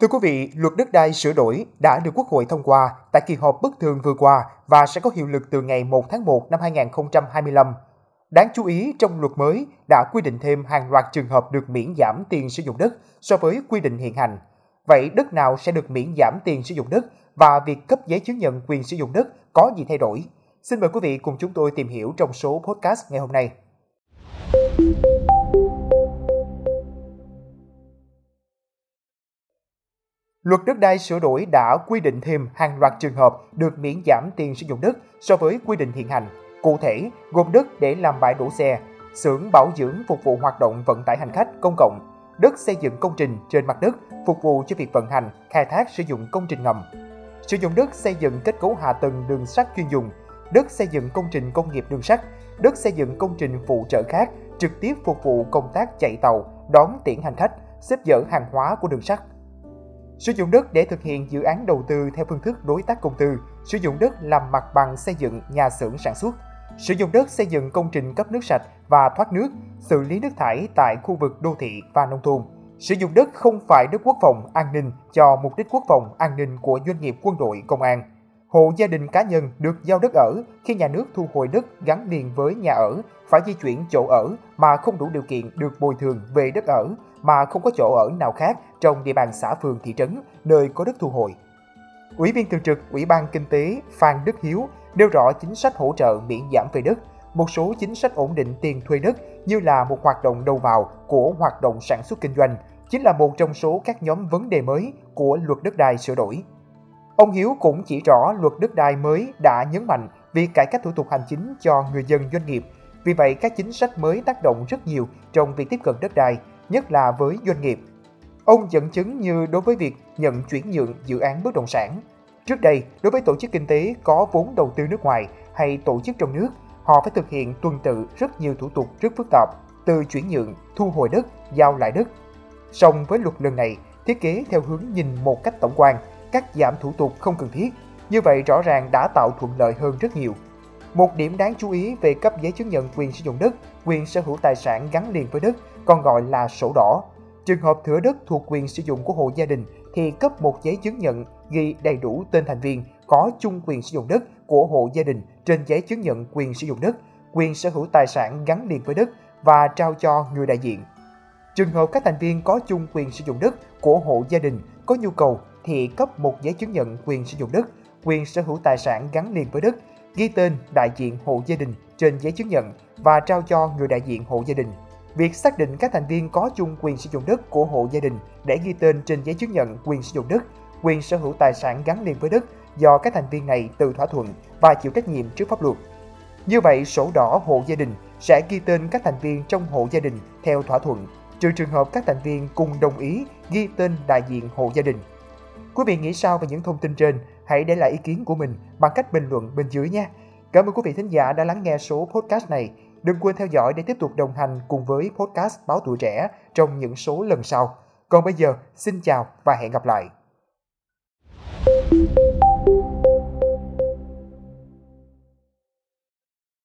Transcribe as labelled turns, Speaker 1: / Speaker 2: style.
Speaker 1: Thưa quý vị, luật đất đai sửa đổi đã được Quốc hội thông qua tại kỳ họp bất thường vừa qua và sẽ có hiệu lực từ ngày 1 tháng 1 năm 2025. Đáng chú ý, trong luật mới đã quy định thêm hàng loạt trường hợp được miễn giảm tiền sử dụng đất so với quy định hiện hành. Vậy đất nào sẽ được miễn giảm tiền sử dụng đất và việc cấp giấy chứng nhận quyền sử dụng đất có gì thay đổi? Xin mời quý vị cùng chúng tôi tìm hiểu trong số podcast ngày hôm nay. Luật đất đai sửa đổi đã quy định thêm hàng loạt trường hợp được miễn giảm tiền sử dụng đất so với quy định hiện hành. Cụ thể, gồm đất để làm bãi đổ xe, xưởng bảo dưỡng phục vụ hoạt động vận tải hành khách công cộng, đất xây dựng công trình trên mặt đất phục vụ cho việc vận hành, khai thác sử dụng công trình ngầm. Sử dụng đất xây dựng kết cấu hạ tầng đường sắt chuyên dùng, đất xây dựng công trình công nghiệp đường sắt, đất xây dựng công trình phụ trợ khác trực tiếp phục vụ công tác chạy tàu, đón tiễn hành khách, xếp dỡ hàng hóa của đường sắt. Sử dụng đất để thực hiện dự án đầu tư theo phương thức đối tác công tư, sử dụng đất làm mặt bằng xây dựng nhà xưởng sản xuất, sử dụng đất xây dựng công trình cấp nước sạch và thoát nước, xử lý nước thải tại khu vực đô thị và nông thôn. Sử dụng đất không phải đất quốc phòng an ninh cho mục đích quốc phòng an ninh của doanh nghiệp quân đội công an. Hộ gia đình cá nhân được giao đất ở khi nhà nước thu hồi đất gắn liền với nhà ở phải di chuyển chỗ ở mà không đủ điều kiện được bồi thường về đất ở mà không có chỗ ở nào khác trong địa bàn xã phường thị trấn nơi có đất thu hồi. Ủy viên thường trực Ủy ban Kinh tế Phan Đức Hiếu nêu rõ chính sách hỗ trợ miễn giảm về đất, một số chính sách ổn định tiền thuê đất như là một hoạt động đầu vào của hoạt động sản xuất kinh doanh, chính là một trong số các nhóm vấn đề mới của luật đất đai sửa đổi. Ông Hiếu cũng chỉ rõ luật đất đai mới đã nhấn mạnh việc cải cách thủ tục hành chính cho người dân doanh nghiệp. Vì vậy, các chính sách mới tác động rất nhiều trong việc tiếp cận đất đai, nhất là với doanh nghiệp. Ông dẫn chứng như đối với việc nhận chuyển nhượng dự án bất động sản. Trước đây, đối với tổ chức kinh tế có vốn đầu tư nước ngoài hay tổ chức trong nước, họ phải thực hiện tuần tự rất nhiều thủ tục rất phức tạp, từ chuyển nhượng, thu hồi đất, giao lại đất. Song với luật lần này, thiết kế theo hướng nhìn một cách tổng quan, cắt giảm thủ tục không cần thiết. Như vậy rõ ràng đã tạo thuận lợi hơn rất nhiều. Một điểm đáng chú ý về cấp giấy chứng nhận quyền sử dụng đất, quyền sở hữu tài sản gắn liền với đất, còn gọi là sổ đỏ. Trường hợp thửa đất thuộc quyền sử dụng của hộ gia đình thì cấp một giấy chứng nhận ghi đầy đủ tên thành viên có chung quyền sử dụng đất của hộ gia đình trên giấy chứng nhận quyền sử dụng đất, quyền sở hữu tài sản gắn liền với đất và trao cho người đại diện. Trường hợp các thành viên có chung quyền sử dụng đất của hộ gia đình có nhu cầu thì cấp một giấy chứng nhận quyền sử dụng đất, quyền sở hữu tài sản gắn liền với đất, ghi tên đại diện hộ gia đình trên giấy chứng nhận và trao cho người đại diện hộ gia đình. Việc xác định các thành viên có chung quyền sử dụng đất của hộ gia đình để ghi tên trên giấy chứng nhận quyền sử dụng đất, quyền sở hữu tài sản gắn liền với đất do các thành viên này tự thỏa thuận và chịu trách nhiệm trước pháp luật. Như vậy, sổ đỏ hộ gia đình sẽ ghi tên các thành viên trong hộ gia đình theo thỏa thuận, trừ trường hợp các thành viên cùng đồng ý ghi tên đại diện hộ gia đình. Quý vị nghĩ sao về những thông tin trên? Hãy để lại ý kiến của mình bằng cách bình luận bên dưới nhé. Cảm ơn quý vị thính giả đã lắng nghe số podcast này. Đừng quên theo dõi để tiếp tục đồng hành cùng với podcast Báo Tuổi Trẻ trong những số lần sau. Còn bây giờ, xin chào và hẹn gặp lại.